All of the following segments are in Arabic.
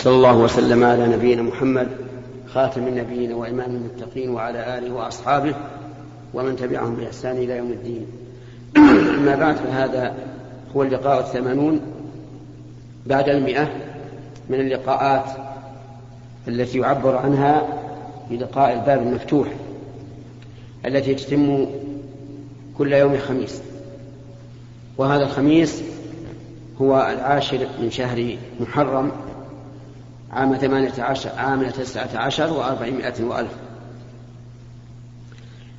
صلى الله وسلم على نبينا محمد خاتم النبيين وإمام المتقين وعلى آله وأصحابه ومن تبعهم بإحسان إلى يوم الدين. أما بعد فهذا هو اللقاء الثمانون بعد المئة من اللقاءات التي يعبر عنها بلقاء الباب المفتوح التي تتم كل يوم خميس. وهذا الخميس هو العاشر من شهر محرم عام ثمانية عشر عام تسعة عشر وأربعمائة وألف.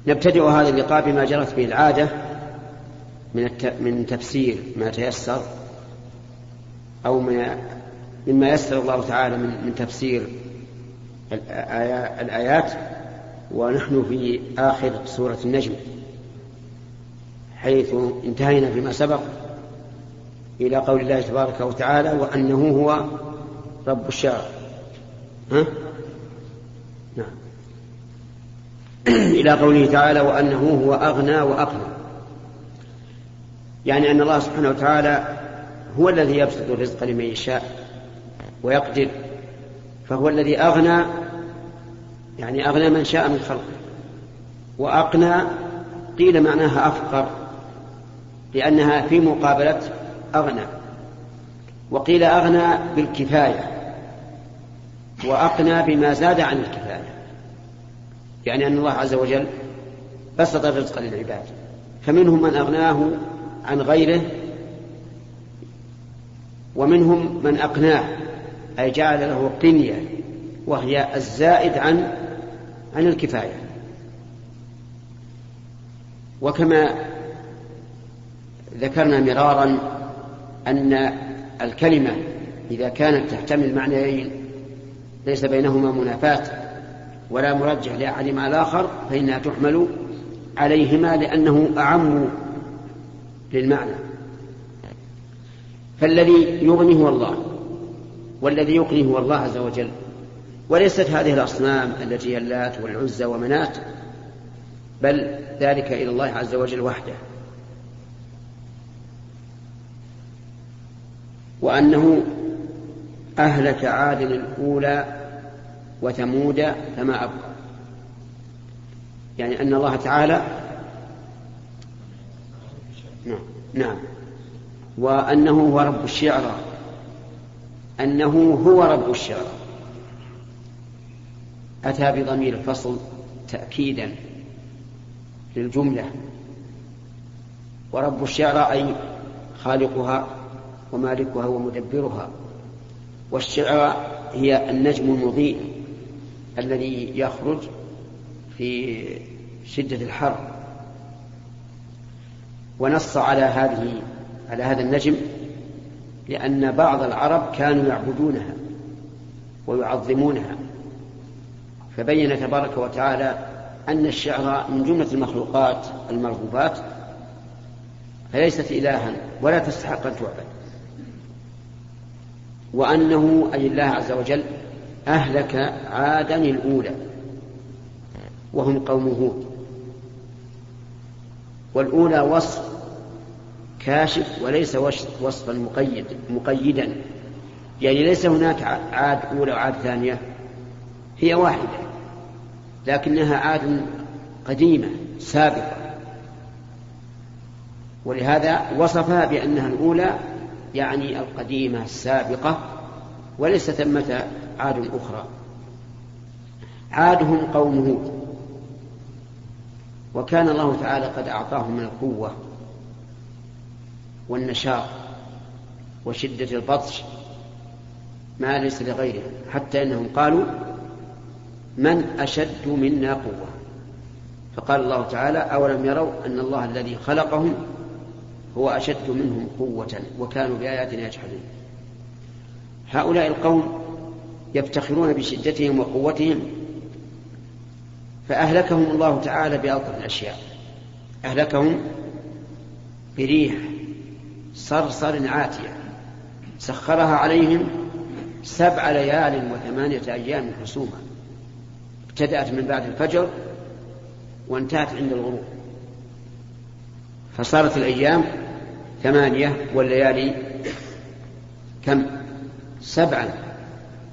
نبتدئ هذا اللقاء بما جرت به العادة من من تفسير ما تيسر أو من مما يسر الله تعالى من, من تفسير الآيات ونحن في آخر سورة النجم حيث انتهينا فيما سبق إلى قول الله تبارك وتعالى وأنه هو رب الشعر. ها؟ نعم. إلى قوله تعالى وأنه هو أغنى وأقنى يعني أن الله سبحانه وتعالى هو الذي يبسط الرزق لمن يشاء ويقدر فهو الذي أغنى يعني أغنى من شاء من خلقه. وأقنى قيل معناها أفقر لأنها في مقابلة أغنى. وقيل أغنى بالكفاية وأقنى بما زاد عن الكفاية يعني أن الله عز وجل بسط الرزق للعباد. فمنهم من أغناه عن غيره ومنهم من أقناه أي جعل له قنية وهي الزائد عن عن الكفاية. وكما ذكرنا مرارا أن الكلمة إذا كانت تحتمل معنيين ليس بينهما منافاة ولا مرجح لأحد مع الآخر فإنها تحمل عليهما لأنه أعم للمعنى. فالذي يغني هو الله والذي يقني هو الله عز وجل وليست هذه الأصنام التي هي اللات والعزى ومنات بل ذلك إلى الله عز وجل وحده. وأنه أهلك عاد الأولى وثمود فما أبقى. يعني أن الله تعالى نعم نعم. وأنه هو رب الشعرى. أنه هو رب الشعرى. أتى بضمير الفصل تأكيدا للجملة. ورب الشعرى أي خالقها ومالكها ومدبرها والشعرى هي النجم المضيء الذي يخرج في شدة الحر. ونص على هذه على هذا النجم لأن بعض العرب كانوا يعبدونها ويعظمونها. فبين تبارك وتعالى أن الشعر من جملة المخلوقات المرغوبات فليست إلها ولا تستحق أن تعبد. وأنه أي الله عز وجل أهلك عادا الأولى وهم قوم هود. والأولى وصف كاشف وليس وصفا مقيد مقيدا. يعني ليس هناك عاد أولى وعاد ثانية هي واحدة لكنها عاد قديمة سابقة. ولهذا وصفها بأنها الأولى يعني القديمة السابقة وليس ثمة عاد أخرى. عادهم قوم هود وكان الله تعالى قد أعطاهم من القوة والنشاط وشدة البطش ما ليس لغيرهم حتى إنهم قالوا من أشد منا قوة. فقال الله تعالى أولم يروا أن الله الذي خلقهم هو أشد منهم قوة وكانوا بآياتنا يجحدون. هؤلاء القوم يفتخرون بشدتهم وقوتهم فأهلكهم الله تعالى بألطف الأشياء. أهلكهم بريح صرصر عاتية. سخرها عليهم سبع ليال وثمانية أيام حسوما. ابتدأت من بعد الفجر وانتهت عند الغروب. فصارت الأيام ثمانية والليالي كم؟ سبعا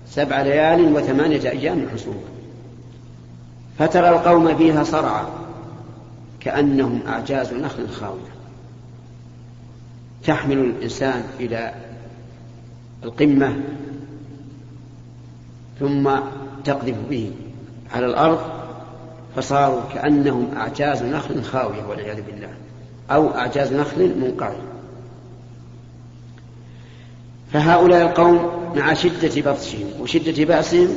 سبع ليال وثمانية أيام حسوما فترى القوم فيها صرعى كأنهم أعجاز نخل خاوية. تحمل الإنسان إلى القمة ثم تقذف به على الأرض فصاروا كأنهم أعجاز نخل خاوية والعياذ بالله. أو أعجاز نخل منقعد فهؤلاء القوم مع شدة بطشهم وشدة بأسهم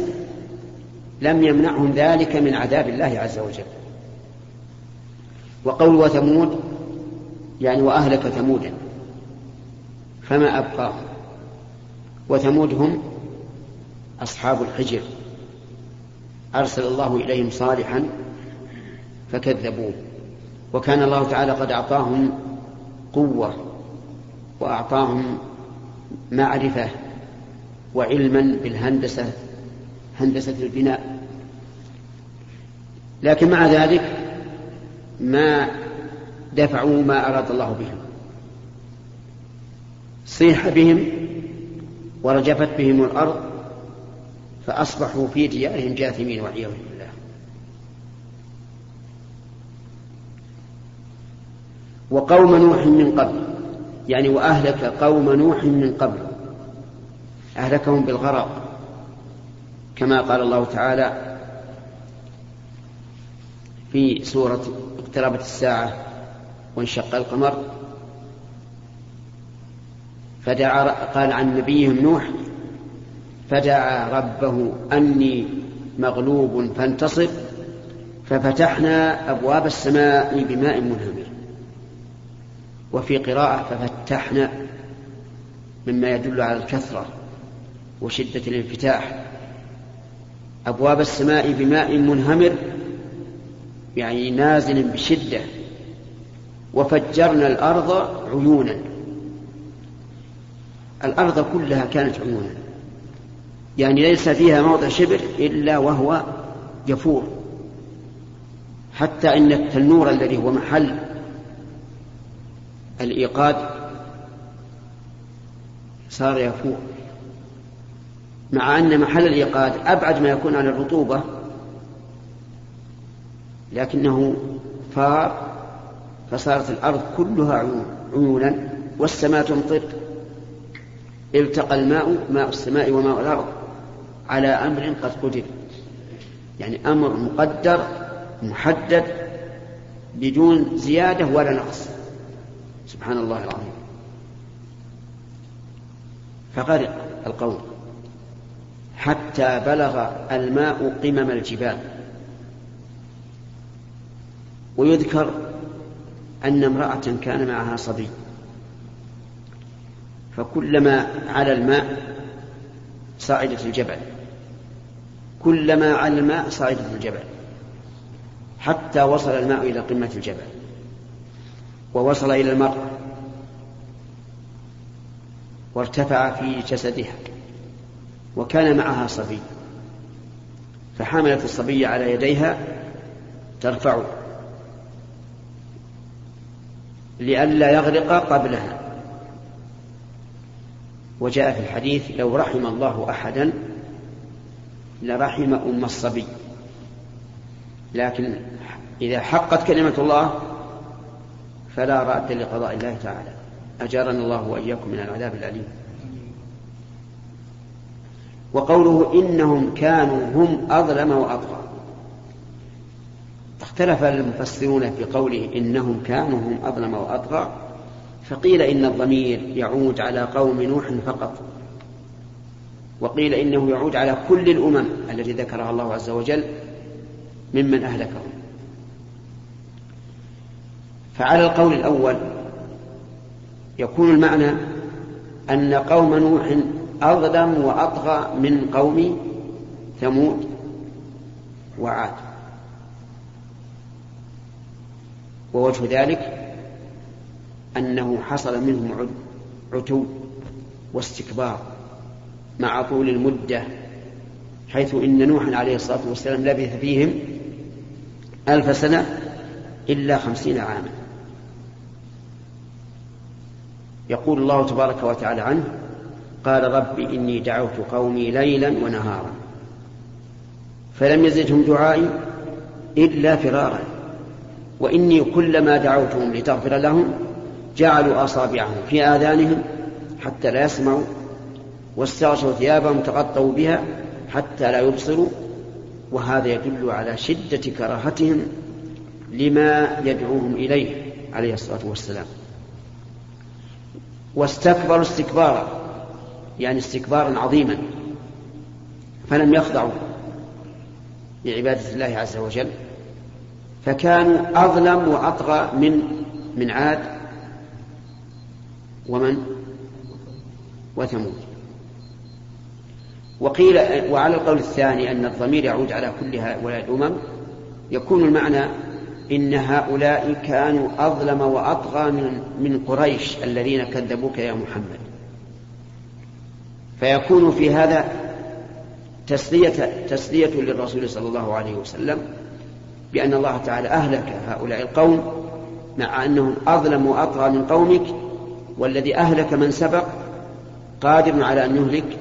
لم يمنعهم ذلك من عذاب الله عز وجل. وقول وثمود يعني وأهلك ثمودا فما أبقاهم؟ وثمود هم أصحاب الحجر. أرسل الله إليهم صالحا فكذبوه. وكان الله تعالى قد أعطاهم قوة وأعطاهم معرفة وعلما بالهندسة هندسة البناء. لكن مع ذلك ما دفعوا ما أراد الله بهم. صيح بهم ورجفت بهم الأرض فأصبحوا في ديارهم جاثمين والعياذ بالله. وقوم نوح من قبل. يعني وأهلك قوم نوح من قبل. أهلكهم بالغرق. كما قال الله تعالى في سورة اقتربت الساعة وانشق القمر. فدعا قال عن نبيهم نوح فدعا ربه أني مغلوب فانتصر ففتحنا أبواب السماء بماء منهمر. وفي قراءة ففتحنا مما يدل على الكثرة وشدة الانفتاح. أبواب السماء بماء منهمر يعني نازل بشدة. وفجرنا الأرض عيونا. الأرض كلها كانت عيونا. يعني ليس فيها موضع شبر إلا وهو يفور حتى إن التنور الذي هو محل الإيقاد صار يفور مع أن محل الإيقاد أبعد ما يكون عن الرطوبة لكنه فار فصارت الأرض كلها عيونا والسماء تمطر. التقى الماء ماء السماء وماء الأرض على أمر قد قدر. يعني أمر مقدر محدد بدون زيادة ولا نقص. سبحان الله العظيم. فغرق القوم حتى بلغ الماء قمم الجبال. ويذكر أن امرأة كان معها صبي. فكلما على الماء صعدت الجبل. كلما على الماء صعدت الجبل. حتى وصل الماء إلى قمة الجبل. ووصل إلى المرأة وارتفع في جسدها وكان معها صبي فحملت الصبي على يديها ترفعه لئلا يغرق قبلها. وجاء في الحديث لو رحم الله أحدا لرحم أم الصبي. لكن إذا حقت كلمة الله فلا راد لقضاء الله تعالى. أجارنا الله وإياكم من العذاب الأليم. وقوله إنهم كانوا هم أظلم وأطغى. اختلف المفسرون في قوله إنهم كانوا هم أظلم وأطغى فقيل إن الضمير يعود على قوم نوح فقط. وقيل إنه يعود على كل الأمم التي ذكرها الله عز وجل ممن أهلكهم. فعلى القول الأول يكون المعنى أن قوم نوح أظلم وأطغى من قوم ثمود وعاد. ووجه ذلك أنه حصل منهم عتو واستكبار مع طول المدة حيث إن نوحا عليه الصلاة والسلام لبث فيهم ألف سنة إلا خمسين عاما. يقول الله تبارك وتعالى عنه قال رب إني دعوت قومي ليلا ونهارا. فلم يزدهم دعائي إلا فرارا. وإني كلما دعوتهم لتغفر لهم جعلوا أصابعهم في آذانهم حتى لا يسمعوا واستغشوا ثيابهم تغطوا بها حتى لا يبصروا. وهذا يدل على شدة كراهتهم لما يدعوهم إليه عليه الصلاة والسلام. واستكبروا استكبارا يعني استكبارا عظيما فلم يخضعوا لعبادة الله عز وجل فكانوا أظلم وأطغى من من عاد ومن وثمود. وقيل وعلى القول الثاني أن الضمير يعود على كل هؤلاء الأمم يكون المعنى إن هؤلاء كانوا أظلم وأطغى من من قريش الذين كذبوك يا محمد. فيكون في هذا تسلية تسلية للرسول صلى الله عليه وسلم بأن الله تعالى أهلك هؤلاء القوم مع أنهم أظلم وأطغى من قومك والذي أهلك من سبق قادر على أن يهلك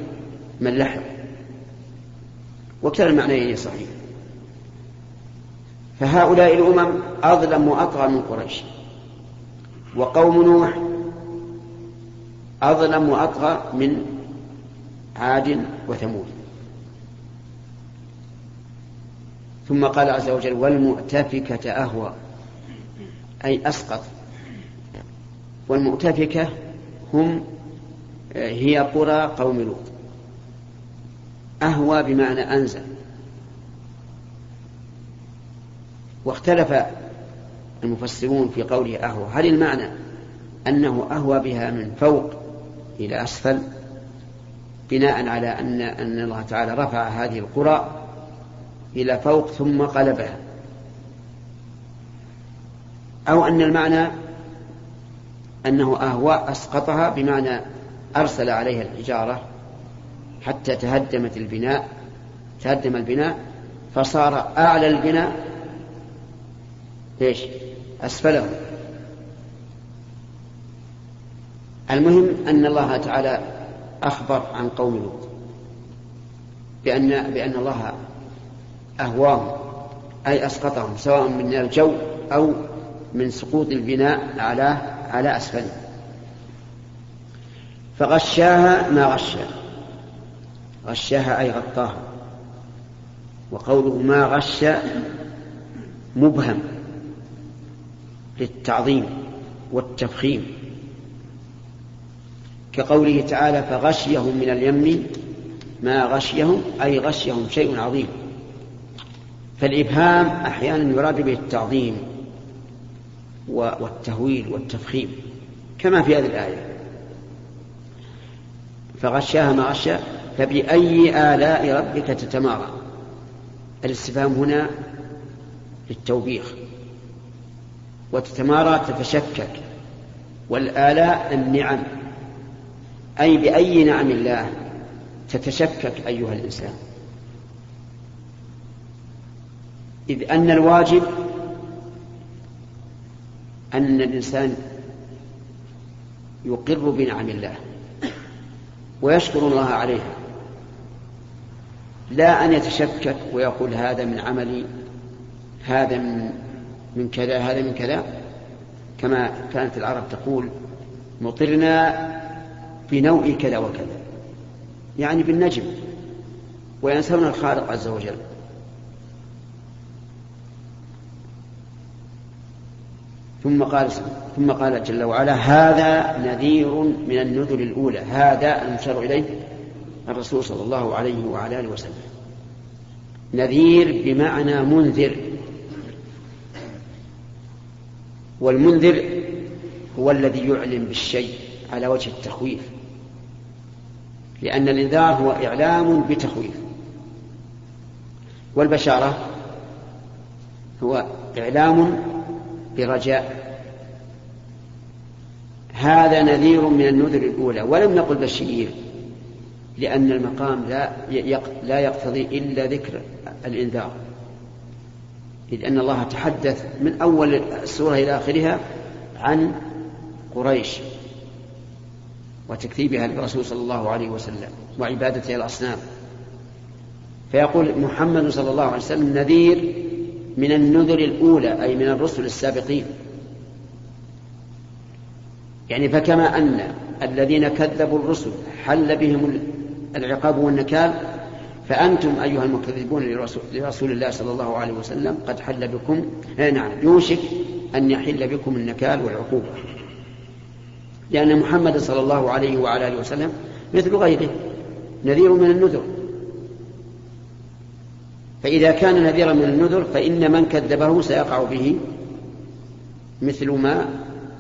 من لحق. وكلا المعنيين صحيح. فهؤلاء الأمم أظلم وأطغى من قريش. وقوم نوح أظلم وأطغى من عاد وثمود. ثم قال عز وجل والمؤتفكة أهوى أي أسقط. والمؤتفكة هم هي قرى قوم لوط. أهوى بمعنى أنزل. واختلف المفسرون في قوله أهوى. هل المعنى أنه أهوى بها من فوق إلى أسفل؟ بناء على أن أن الله تعالى رفع هذه القرى إلى فوق ثم قلبها. أو أن المعنى أنه أهوى أسقطها بمعنى أرسل عليها الحجارة حتى تهدمت البناء تهدم البناء فصار أعلى البناء إيش؟ أسفله. المهم أن الله تعالى أخبر عن قوم لوط. بأن بأن الله أهواهم أي أسقطهم سواء من الجو أو من سقوط البناء على على أسفله فغشاها ما غشا غشاها أي غطاها. وقوله ما غش مبهم. للتعظيم والتفخيم. كقوله تعالى فغشيهم من اليم ما غشيهم أي غشيهم شيء عظيم. فالإبهام أحيانا يراد به التعظيم والتهويل والتفخيم كما في هذه الآية. فغشاها ما غشى فبأي آلاء ربك تتمارى. الاستفهام هنا للتوبيخ. وتتمارى تتشكك. والآلاء النعم. أي بأي نعم الله تتشكك أيها الإنسان. إذ أن الواجب أن الإنسان يقر بنعم الله ويشكر الله عليها. لا أن يتشكك ويقول هذا من عملي هذا من من كذا هذا من كذا. كما كانت العرب تقول مطرنا بنوع كذا وكذا. يعني بالنجم. وينسون الخالق عز وجل. ثم قال ثم قال جل وعلا هذا نذير من النذر الأولى. هذا المشار إليه الرسول صلى الله عليه وعلى آله وسلم. نذير بمعنى منذر. والمنذر هو الذي يعلم بالشيء على وجه التخويف لأن الإنذار هو إعلام بتخويف. والبشارة هو إعلام برجاء. هذا نذير من النذر الأولى ولم نقل بشير لأن المقام لا لا يقتضي إلا ذكر الإنذار. إذ أن الله تحدث من أول السورة إلى آخرها عن قريش وتكذيبها للرسول صلى الله عليه وسلم وعبادته الأصنام. فيقول محمد صلى الله عليه وسلم نذير من النذر الأولى أي من الرسل السابقين. يعني فكما أن الذين كذبوا الرسل حل بهم العقاب والنكال فأنتم أيها المكذبون لرسول, الله صلى الله عليه وسلم قد حل بكم نعم يوشك أن يحل بكم النكال والعقوبة. لأن محمد صلى الله عليه وعلى آله وسلم مثل غيره نذير من النذر. فإذا كان نذيرا من النذر فإن من كذبه سيقع به مثل ما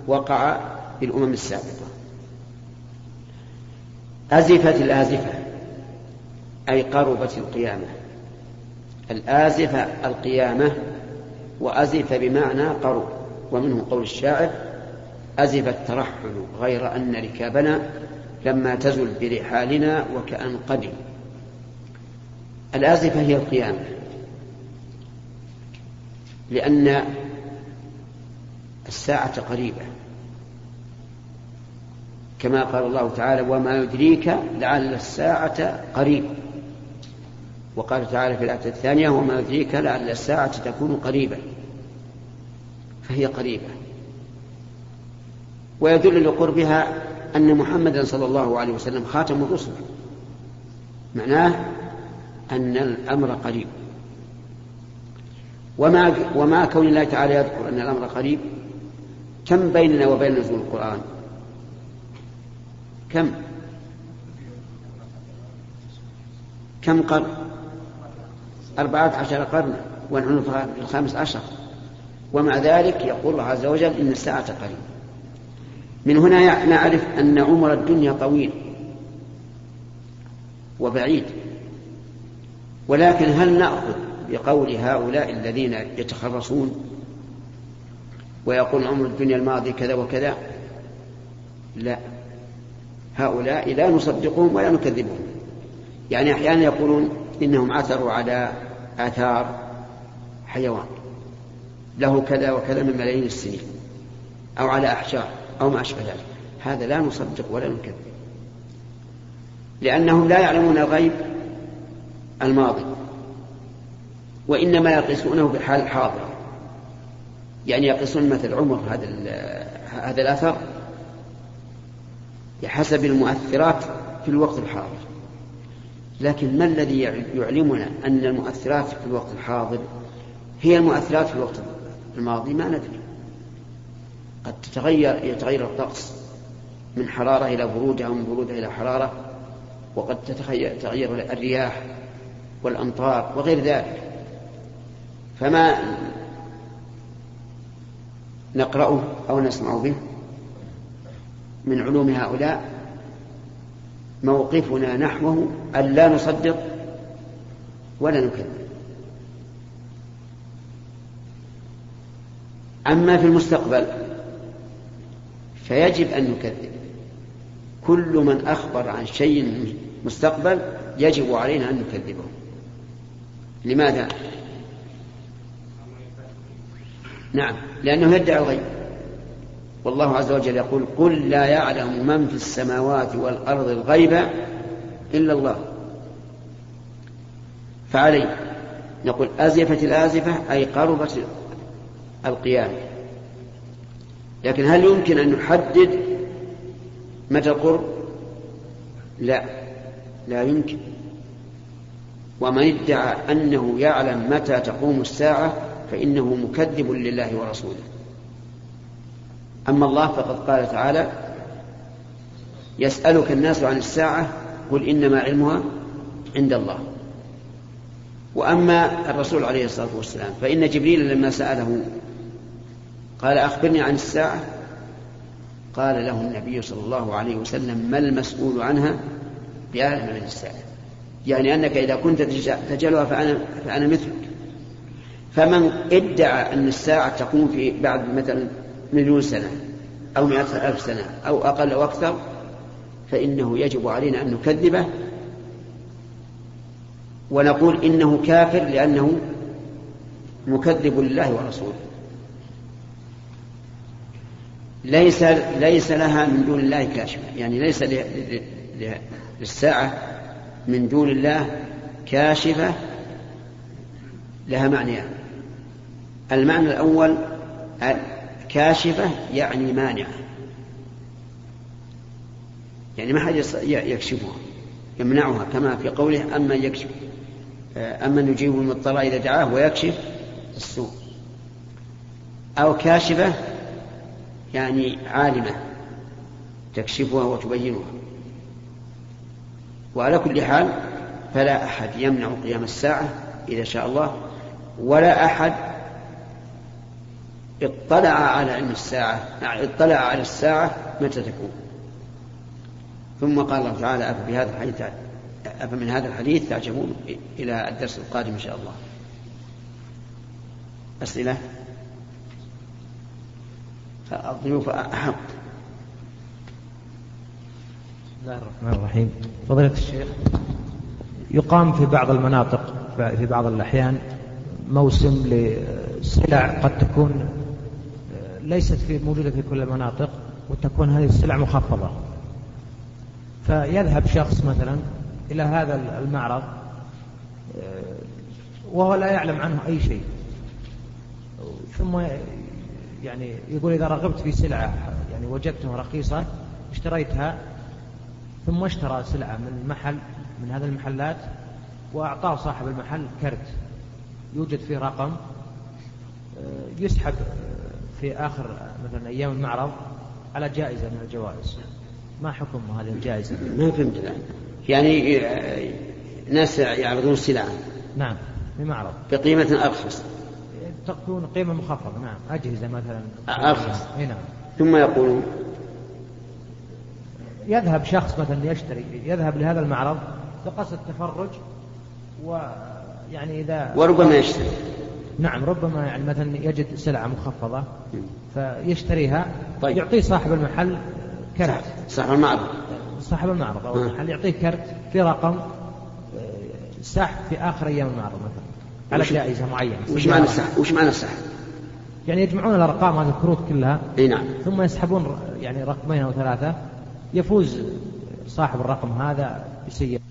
وقع بالأمم السابقة. أزفت الآزفة. أي قربت القيامة. الآزفة القيامة وأزف بمعنى قرب ومنه قول الشاعر أزف الترحل غير أن ركابنا لما تزل برحالنا وكأن قدم الآزفة هي القيامة لأن الساعة قريبة. كما قال الله تعالى وما يدريك لعل الساعة قريب. وقال تعالى في الآية الثانية وما يدريك لعل الساعة تكون قريبة. فهي قريبة. ويدل لقربها أن محمدا صلى الله عليه وسلم خاتم الرسل. معناه أن الأمر قريب. ومع ومع كون الله تعالى يذكر أن الأمر قريب كم بيننا وبين نزول القرآن؟ كم؟ كم قرن؟ أربعة عشر قرنا ونحن في الخامس عشر. ومع ذلك يقول الله عز وجل إن الساعة قريب. من هنا نعرف أن عمر الدنيا طويل وبعيد. ولكن هل نأخذ بقول هؤلاء الذين يتخرصون ويقول عمر الدنيا الماضي كذا وكذا؟ لا. هؤلاء لا نصدقهم ولا نكذبهم. يعني أحيانا يقولون إنهم عثروا على آثار حيوان له كذا وكذا من ملايين السنين أو على أحجار أو ما أشبه ذلك. هذا لا نصدق ولا نكذب لأنهم لا يعلمون الغيب الماضي وإنما يقيسونه بالحال الحاضرة يعني يقيسون مثل عمر هذا هذا الأثر بحسب المؤثرات في الوقت الحاضر. لكن ما الذي يعلمنا أن المؤثرات في الوقت الحاضر هي المؤثرات في الوقت الماضي؟ ما ندري. قد تتغير يتغير الطقس من حرارة إلى برودة أو من برودة إلى حرارة وقد تتغير الرياح والأمطار وغير ذلك. فما نقرأه أو نسمع به من علوم هؤلاء؟ موقفنا نحوه أن لا نصدق ولا نكذب. أما في المستقبل فيجب أن نكذب. كل من أخبر عن شيء مستقبل يجب علينا أن نكذبه. لماذا؟ نعم لأنه يدعي الغيب. والله عز وجل يقول قل لا يعلم من في السماوات والأرض الغيب إلا الله. فعليه. نقول أزفت الآزفة أي قربت القيامة. لكن هل يمكن أن نحدد متى القرب؟ لا. لا يمكن. ومن ادعى أنه يعلم متى تقوم الساعة فإنه مكذب لله ورسوله. أما الله فقد قال تعالى يسألك الناس عن الساعة قل إنما علمها عند الله. وأما الرسول عليه الصلاة والسلام فإن جبريل لما سأله قال أخبرني عن الساعة قال له النبي صلى الله عليه وسلم ما المسؤول عنها بأعلم من السائل يعني أنك إذا كنت تجلها فأنا, فأنا مثلك. فمن ادعى أن الساعة تقوم في بعد مثلا مليون سنة أو مئة ألف سنة أو أقل أو أكثر فإنه يجب علينا أن نكذبه ونقول إنه كافر لأنه مكذب لله ورسوله. ليس ليس لها من دون الله كاشفة يعني ليس للساعة من دون الله كاشفة لها معنيان. المعنى الأول كاشفة يعني مانعة. يعني ما حد يكشفها يمنعها كما في قوله أما يكشف أما يجيب المضطر إذا دعاه ويكشف السوء. أو كاشفة يعني عالمة تكشفها وتبينها. وعلى كل حال فلا أحد يمنع قيام الساعة إذا شاء الله ولا أحد اطلع على علم الساعة. اطلع على الساعة متى تكون. ثم قال الله تعالى أفبهذا الحديث أفمن هذا الحديث تعجبون إلى الدرس القادم إن شاء الله. أسئلة؟ الضيوف أحق بسم الله الرحمن الرحيم. فضيلة الشيخ يقام في بعض المناطق في بعض الأحيان موسم لسلع قد تكون ليست في موجودة في كل المناطق وتكون هذه السلع مخفضة. فيذهب شخص مثلا إلى هذا المعرض وهو لا يعلم عنه أي شيء. ثم يعني يقول إذا رغبت في سلعة يعني وجدتها رخيصة اشتريتها ثم اشترى سلعة من محل من هذه المحلات وأعطاه صاحب المحل كرت. يوجد فيه رقم آه، يسحب في آخر مثلا أيام المعرض على جائزة من الجوائز. ما حكم هذه الجائزة؟ ما فهمت الآن يعني آه، ناس يعرضون سلعة نعم في معرض. بقيمة أرخص. تكون قيمة مخفضة نعم. أجهزة مثلا. أرخص. إي نعم. ثم يقولون؟ يذهب شخص مثلا يشتري يذهب لهذا المعرض بقصد التفرج ويعني إذا وربما يشتري. نعم ربما يعني مثلا يجد سلعة مخفضة فيشتريها طيب. يعطيه صاحب المحل كرت. صاحب المعرض. صاحب المعرض أو المحل يعطيه كرت في رقم سحب في آخر أيام المعرض مثلا على جائزة معينة. وش معنى السحب؟ وش معنى السحب؟ يعني يجمعون الأرقام هذه الكروت كلها إي نعم. ثم يسحبون يعني رقمين أو ثلاثة يفوز صاحب الرقم هذا بسيارة.